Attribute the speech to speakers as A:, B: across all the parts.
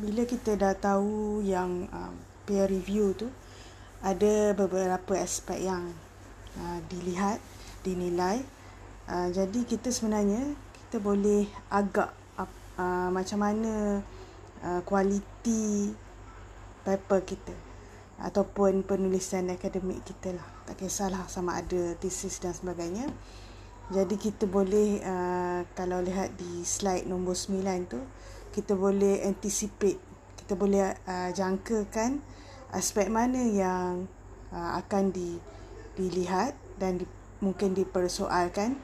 A: bila kita dah tahu yang uh, peer review tu ada beberapa aspek yang uh, dilihat, dinilai. Uh, jadi kita sebenarnya kita boleh agak uh, macam mana uh, kualiti paper kita ataupun penulisan akademik kita lah. Tak kisahlah sama ada thesis dan sebagainya. Jadi kita boleh uh, kalau lihat di slide nombor 9 tu kita boleh anticipate kita boleh uh, jangkakan aspek mana yang uh, akan di, dilihat dan di, mungkin dipersoalkan.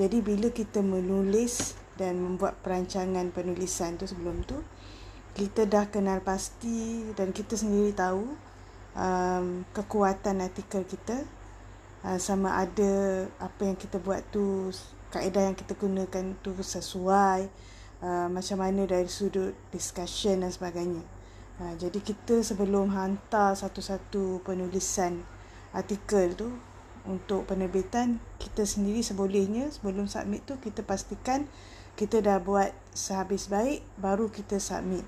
A: Jadi bila kita menulis dan membuat perancangan penulisan tu sebelum tu kita dah kenal pasti dan kita sendiri tahu um, kekuatan artikel kita uh, sama ada apa yang kita buat tu kaedah yang kita gunakan tu sesuai uh, macam mana dari sudut discussion dan sebagainya. Uh, jadi kita sebelum hantar satu-satu penulisan artikel tu untuk penerbitan kita sendiri sebolehnya sebelum submit tu kita pastikan kita dah buat sehabis baik baru kita submit.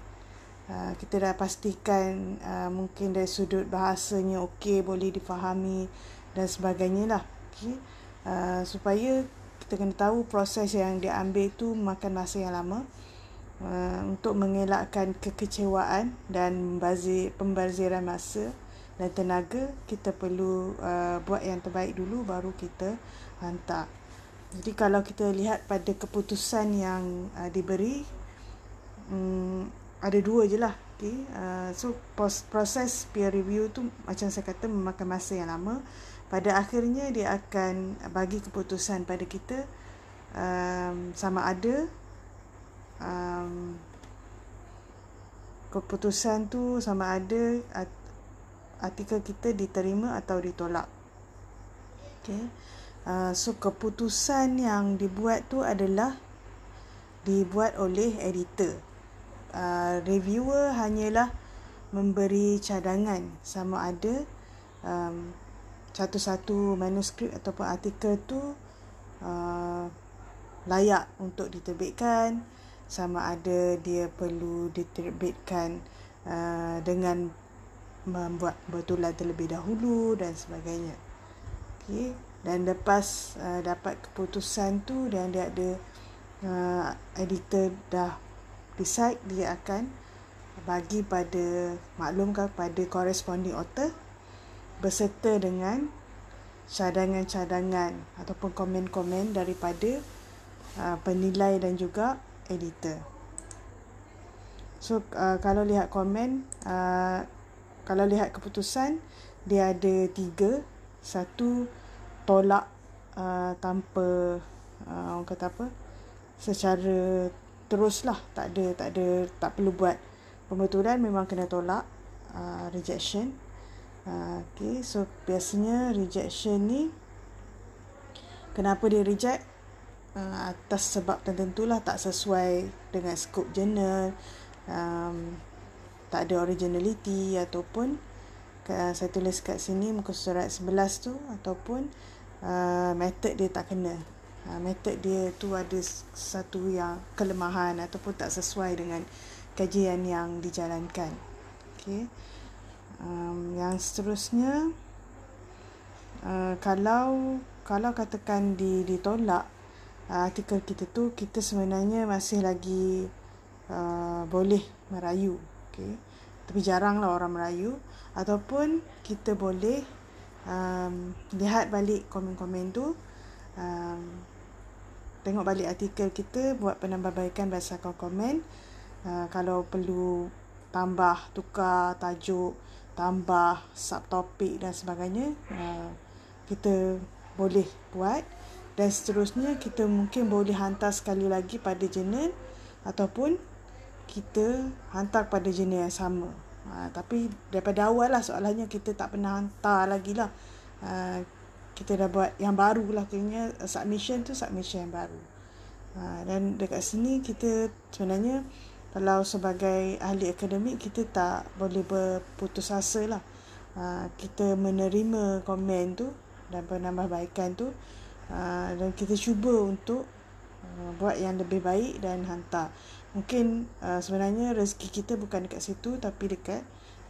A: Uh, kita dah pastikan uh, mungkin dari sudut bahasanya okey boleh difahami dan sebagainya lah okay. uh, supaya kita kena tahu proses yang diambil tu makan masa yang lama uh, untuk mengelakkan kekecewaan dan membazir, pembaziran masa dan tenaga kita perlu uh, buat yang terbaik dulu baru kita hantar jadi kalau kita lihat pada keputusan yang uh, diberi um, ada dua je lah okay. uh, so proses peer review tu macam saya kata memakan masa yang lama pada akhirnya dia akan bagi keputusan pada kita um, sama ada um, keputusan tu sama ada artikel kita diterima atau ditolak. Okay. Uh, so keputusan yang dibuat tu adalah dibuat oleh editor. Uh, reviewer hanyalah memberi cadangan sama ada um, satu-satu manuskrip ataupun artikel tu uh, layak untuk diterbitkan sama ada dia perlu diterbitkan uh, dengan membuat betulan terlebih dahulu dan sebagainya. Okey, dan lepas uh, dapat keputusan tu dan dia ada uh, editor dah decide dia akan bagi pada maklumkan pada corresponding author berserta dengan cadangan-cadangan ataupun komen-komen daripada uh, penilai dan juga editor. So uh, kalau lihat komen, uh, kalau lihat keputusan, dia ada tiga. Satu, tolak uh, tanpa, uh, orang kata apa, secara teruslah. Tak ada, tak ada, tak perlu buat pembetulan, memang kena tolak uh, rejection. Ha, okay, so biasanya rejection ni kenapa dia reject? Uh, atas sebab tertentu lah tak sesuai dengan scope journal um, tak ada originality ataupun uh, saya tulis kat sini muka surat 11 tu ataupun uh, method dia tak kena. Uh, method dia tu ada satu yang kelemahan ataupun tak sesuai dengan kajian yang dijalankan. Okay um, yang seterusnya uh, kalau kalau katakan di ditolak uh, artikel kita tu kita sebenarnya masih lagi uh, boleh merayu okey? Tapi jaranglah orang merayu. Ataupun kita boleh um, lihat balik komen-komen tu um, tengok balik artikel kita buat penambahbaikan berdasarkan komen. Uh, kalau perlu tambah tukar tajuk tambah subtopik dan sebagainya uh, kita boleh buat. Dan seterusnya kita mungkin boleh hantar sekali lagi pada jurnal ataupun kita hantar pada jurnal yang sama. Uh, tapi daripada awal lah soalannya kita tak pernah hantar lagi lah. Uh, kita dah buat yang baru lah kayaknya submission tu submission yang baru. Uh, dan dekat sini kita sebenarnya kalau sebagai ahli akademik kita tak boleh berputus asa lah uh, kita menerima komen tu dan penambahbaikan tu uh, dan kita cuba untuk uh, buat yang lebih baik dan hantar mungkin uh, sebenarnya rezeki kita bukan dekat situ tapi dekat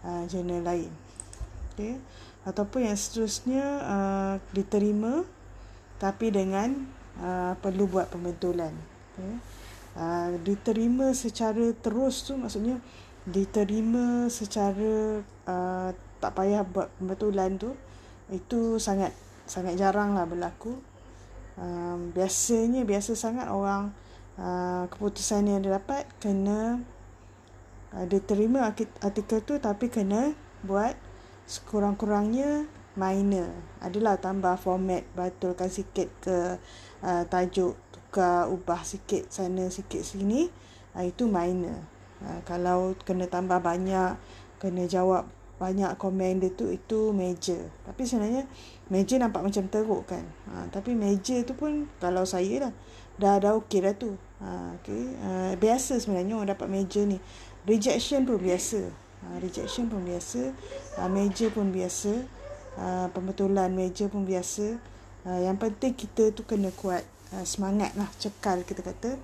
A: uh, jurnal lain okay. ataupun yang seterusnya uh, diterima tapi dengan uh, perlu buat pembetulan okay. Uh, diterima secara terus tu maksudnya diterima secara uh, tak payah buat pembetulan tu itu sangat sangat jarang lah berlaku. Um, biasanya biasa sangat orang uh, keputusan yang dia dapat kena uh, dia terima artikel tu tapi kena buat sekurang-kurangnya minor. Adalah tambah format betulkan sikit ke uh, tajuk tukar ubah sikit sana sikit sini uh, itu minor Ha, kalau kena tambah banyak, kena jawab banyak komen dia tu, itu major. Tapi sebenarnya major nampak macam teruk kan. Ha, tapi major tu pun kalau saya lah, dah dah okey dah tu. Ha, okay. Ha, biasa sebenarnya orang dapat major ni. Rejection pun biasa. Ha, rejection pun biasa. Ha, major pun biasa. Ha, pembetulan major pun biasa. Ha, yang penting kita tu kena kuat. Ha, semangat lah, cekal kita kata.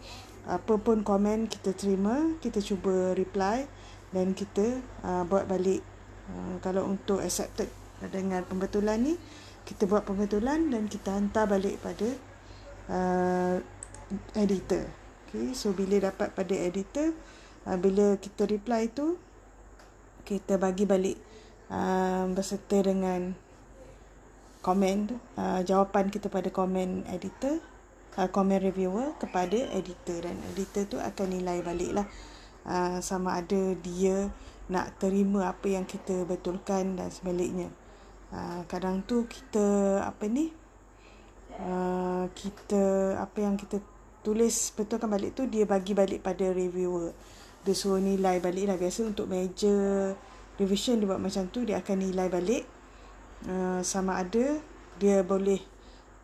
A: Apa pun komen kita terima kita cuba reply dan kita uh, buat balik. Uh, kalau untuk accepted dengan pembetulan ni kita buat pembetulan dan kita hantar balik pada uh, editor. Okay so bila dapat pada editor uh, bila kita reply tu kita bagi balik uh, berserta dengan komen uh, jawapan kita pada komen editor uh, komen reviewer kepada editor. Dan editor tu akan nilai balik lah. Uh, sama ada dia nak terima apa yang kita betulkan dan sebaliknya. Uh, kadang tu kita apa ni uh, kita apa yang kita tulis betulkan balik tu dia bagi balik pada reviewer. Dia suruh nilai balik lah. Biasa untuk major revision dia buat macam tu dia akan nilai balik. Uh, sama ada dia boleh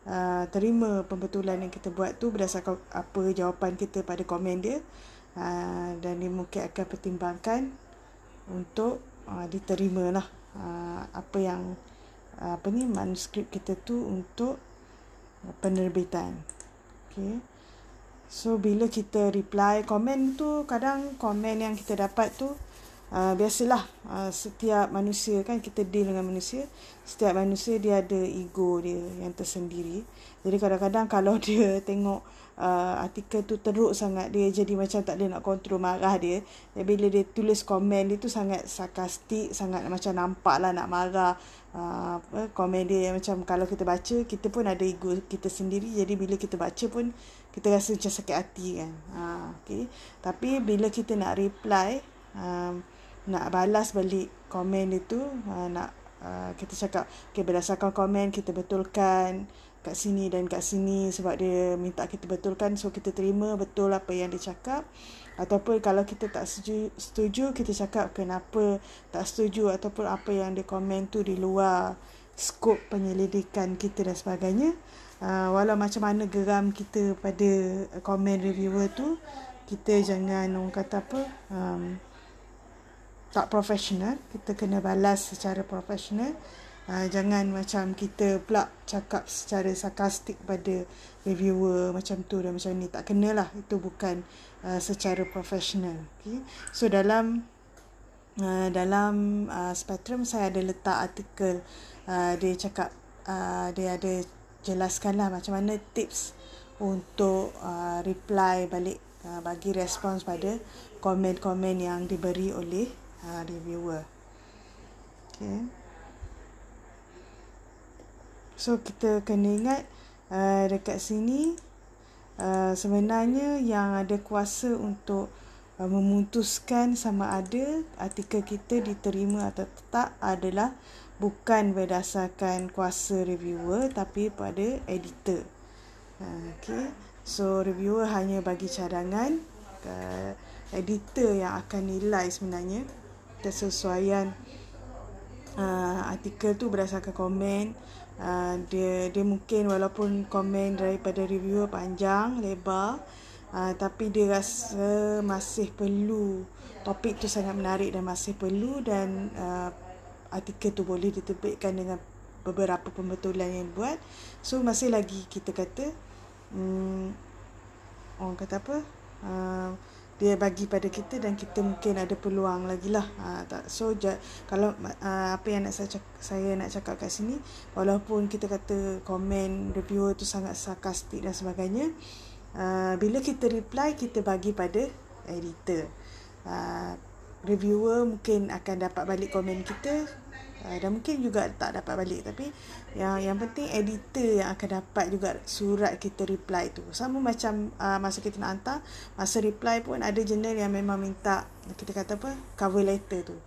A: uh, terima pembetulan yang kita buat tu berdasarkan apa jawapan kita pada komen dia uh, dan dia mungkin akan pertimbangkan untuk uh, diterima lah uh, apa yang uh, apa ni manuskrip kita tu untuk penerbitan okay. so bila kita reply komen tu kadang komen yang kita dapat tu Uh, biasalah uh, setiap manusia kan kita deal dengan manusia setiap manusia dia ada ego dia yang tersendiri. Jadi kadang-kadang kalau dia tengok uh, artikel tu teruk sangat dia jadi macam tak ada nak kontrol marah dia. Dan bila dia tulis komen dia tu sangat sarkastik sangat macam nampak lah nak marah. Uh, komen dia yang macam kalau kita baca kita pun ada ego kita sendiri. Jadi bila kita baca pun kita rasa macam sakit hati kan. Uh, okay. tapi bila kita nak reply um, nak balas balik komen dia tu uh, nak uh, kita cakap okay, berdasarkan komen kita betulkan kat sini dan kat sini sebab dia minta kita betulkan so kita terima betul apa yang dia cakap. Ataupun kalau kita tak setuju, setuju kita cakap kenapa tak setuju ataupun apa yang dia komen tu di luar skop penyelidikan kita dan sebagainya. Uh, walau macam mana geram kita pada komen reviewer tu kita jangan orang kata apa um, tak profesional kita kena balas secara profesional uh, jangan macam kita pula cakap secara sarkastik pada reviewer macam tu dan macam ni tak kena lah itu bukan uh, secara profesional okay. so dalam uh, dalam uh, spektrum saya ada letak artikel uh, dia cakap uh, dia ada jelaskan lah macam mana tips untuk uh, reply balik uh, bagi respons pada komen-komen yang diberi oleh uh, reviewer. Okay. So kita kena ingat uh, dekat sini uh, sebenarnya yang ada kuasa untuk uh, memutuskan sama ada artikel kita diterima atau tak adalah bukan berdasarkan kuasa reviewer tapi pada editor. Okay. So reviewer hanya bagi cadangan uh, editor yang akan nilai sebenarnya kesesuaian uh, artikel tu berdasarkan komen. Uh, dia dia mungkin walaupun komen daripada reviewer panjang lebar uh, tapi dia rasa masih perlu topik tu sangat menarik dan masih perlu dan uh, artikel tu boleh diterbitkan dengan beberapa pembetulan yang buat. So masih lagi kita kata um, orang kata apa? Uh, dia bagi pada kita dan kita mungkin ada peluang lagi lah. Ha, tak so ja, kalau uh, apa yang nak saya cakap, saya nak cakap kat sini walaupun kita kata komen reviewer tu sangat sarkastik dan sebagainya uh, bila kita reply kita bagi pada editor. Uh, reviewer mungkin akan dapat balik komen kita uh, dan mungkin juga tak dapat balik tapi yang yang penting editor yang akan dapat juga surat kita reply tu. Sama macam uh, masa kita nak hantar masa reply pun ada jurnal yang memang minta kita kata apa cover letter tu.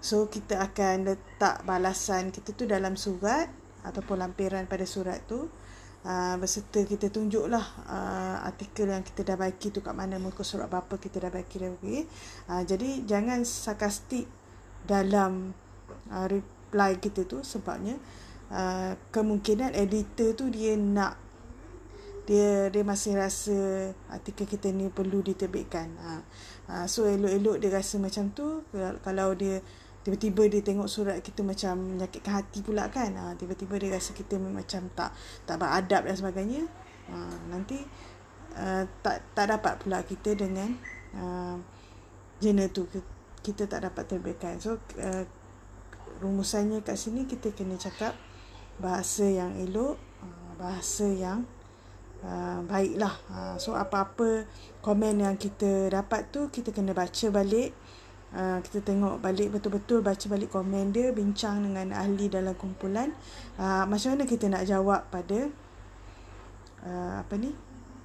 A: So kita akan letak balasan kita tu dalam surat ataupun lampiran pada surat tu. Uh, berserta kita tunjuklah uh, artikel yang kita dah bagi tu kat mana muka surat berapa kita dah bagi dah bagi. Uh, jadi jangan sarkastik dalam uh, reply kita tu sebabnya uh, kemungkinan editor tu dia nak dia dia masih rasa artikel kita ni perlu diterbitkan. Uh, uh, so elok-elok dia rasa macam tu kalau dia tiba-tiba dia tengok surat kita macam menyakitkan hati pula kan. Uh, tiba-tiba dia rasa kita macam tak tak beradab dan sebagainya. Uh, nanti uh, tak tak dapat pula kita dengan uh, jenis tu kita tak dapat terbitkan. So uh, rumusannya kat sini kita kena cakap bahasa yang elok, uh, bahasa yang uh, baiklah. Uh, so apa-apa komen yang kita dapat tu kita kena baca balik. Uh, kita tengok balik betul-betul baca balik komen dia bincang dengan ahli dalam kumpulan uh, macam mana kita nak jawab pada uh, apa ni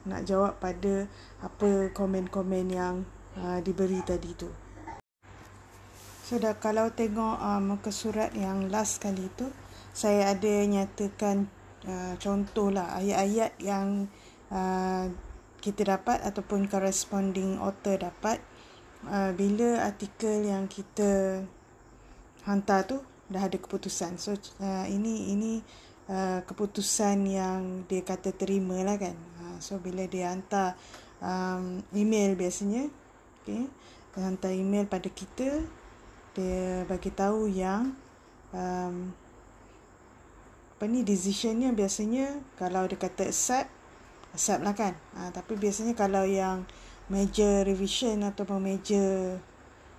A: nak jawab pada apa komen-komen yang uh, diberi tadi tu So dah kalau tengok uh, muka surat yang last kali tu saya ada nyatakan uh, contohlah ayat-ayat yang uh, kita dapat ataupun corresponding author dapat uh, bila artikel yang kita hantar tu dah ada keputusan. So uh, ini ini uh, keputusan yang dia kata terima lah kan. Uh, so bila dia hantar um, email biasanya, okay, dia hantar email pada kita dia bagi tahu yang um, apa ni decisionnya biasanya kalau dia kata accept accept lah kan. Ha, tapi biasanya kalau yang major revision atau major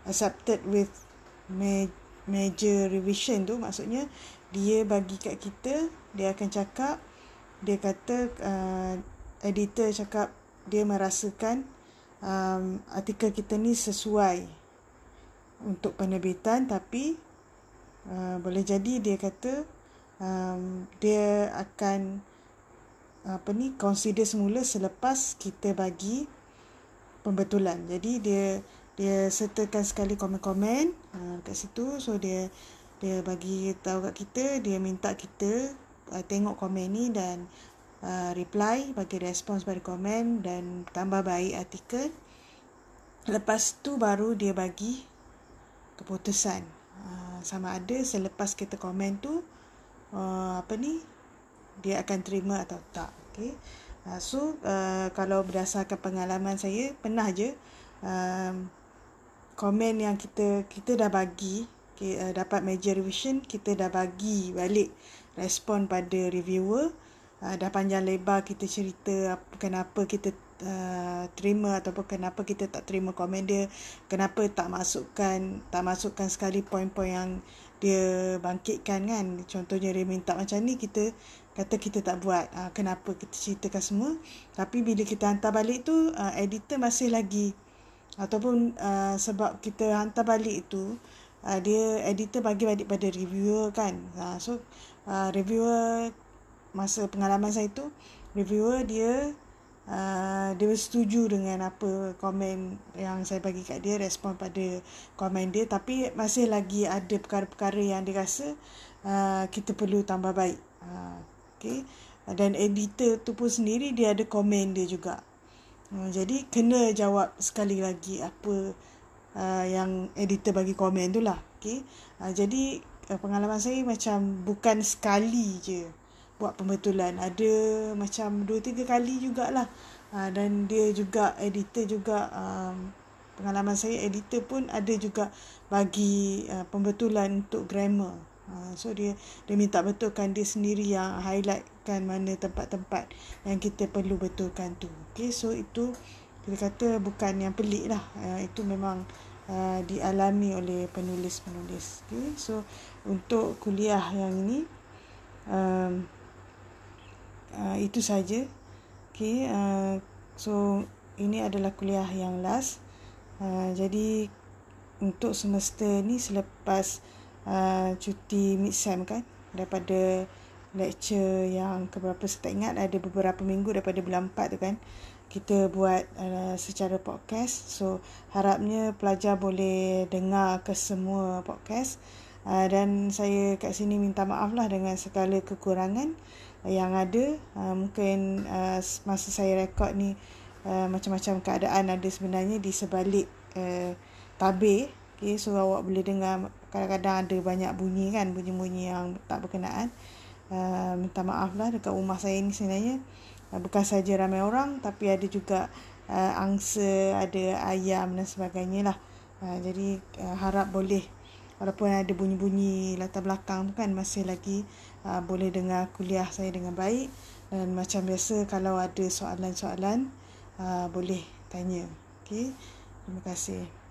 A: accepted with major revision tu maksudnya dia bagi kat kita dia akan cakap dia kata uh, editor cakap dia merasakan um, artikel kita ni sesuai untuk penerbitan tapi uh, boleh jadi dia kata um, dia akan apa ni consider semula selepas kita bagi pembetulan. Jadi dia dia sertakan sekali komen-komen uh, kat situ so dia dia bagi tahu kat kita dia minta kita uh, tengok komen ni dan uh, reply bagi respons pada komen dan tambah baik artikel. Lepas tu baru dia bagi keputusan. Uh, sama ada selepas kita komen tu uh, apa ni dia akan terima atau tak okey. Uh, so uh, kalau berdasarkan pengalaman saya pernah je um, komen yang kita kita dah bagi okay, uh, dapat major revision kita dah bagi balik respon pada reviewer uh, dah panjang lebar kita cerita apa kenapa kita uh, terima ataupun kenapa kita tak terima komen dia kenapa tak masukkan tak masukkan sekali poin-poin yang dia bangkitkan kan. Contohnya dia minta macam ni kita kata kita tak buat. Uh, kenapa kita ceritakan semua? Tapi bila kita hantar balik tu uh, editor masih lagi. Ataupun uh, sebab kita hantar balik itu uh, dia editor bagi balik pada reviewer kan. Uh, so uh, reviewer masa pengalaman saya tu reviewer dia uh, dia setuju dengan apa komen yang saya bagi kat dia respon pada komen dia. Tapi masih lagi ada perkara-perkara yang dia rasa uh, kita perlu tambah baik. Uh, okay dan editor tu pun sendiri dia ada komen dia juga. Uh, jadi kena jawab sekali lagi apa uh, yang editor bagi komen tu lah okay uh, jadi uh, pengalaman saya macam bukan sekali je buat pembetulan. Ada macam dua tiga kali jugalah. Uh, dan dia juga editor juga um, pengalaman saya editor pun ada juga bagi uh, pembetulan untuk grammar. Uh, so dia dia minta betulkan dia sendiri yang highlightkan mana tempat-tempat yang kita perlu betulkan tu. Okay so itu kita kata bukan yang pelik lah. Uh, itu memang uh, dialami oleh penulis-penulis. Okay. so untuk kuliah yang ini um, uh, itu saja. Okay. uh, so ini adalah kuliah yang last. Uh, jadi untuk semester ni selepas uh, cuti mid-sem kan daripada lecture yang keberapa saya tak ingat ada beberapa minggu daripada bulan 4 tu kan kita buat uh, secara podcast. So harapnya pelajar boleh dengar ke semua podcast. Uh, dan saya kat sini minta maaf lah dengan segala kekurangan yang ada uh, mungkin uh, masa saya rekod ni uh, macam-macam keadaan ada sebenarnya di sebalik uh, tabir. Okay, so awak boleh dengar kadang-kadang ada banyak bunyi kan bunyi-bunyi yang tak berkenaan. Uh, minta maaf lah dekat rumah saya ni sebenarnya. Uh, bukan saja ramai orang tapi ada juga uh, angsa ada ayam dan sebagainya lah. Uh, jadi uh, harap boleh walaupun ada bunyi-bunyi latar belakang tu kan masih lagi uh, boleh dengar kuliah saya dengan baik. Dan macam biasa kalau ada soalan-soalan uh, boleh tanya. Okay terima kasih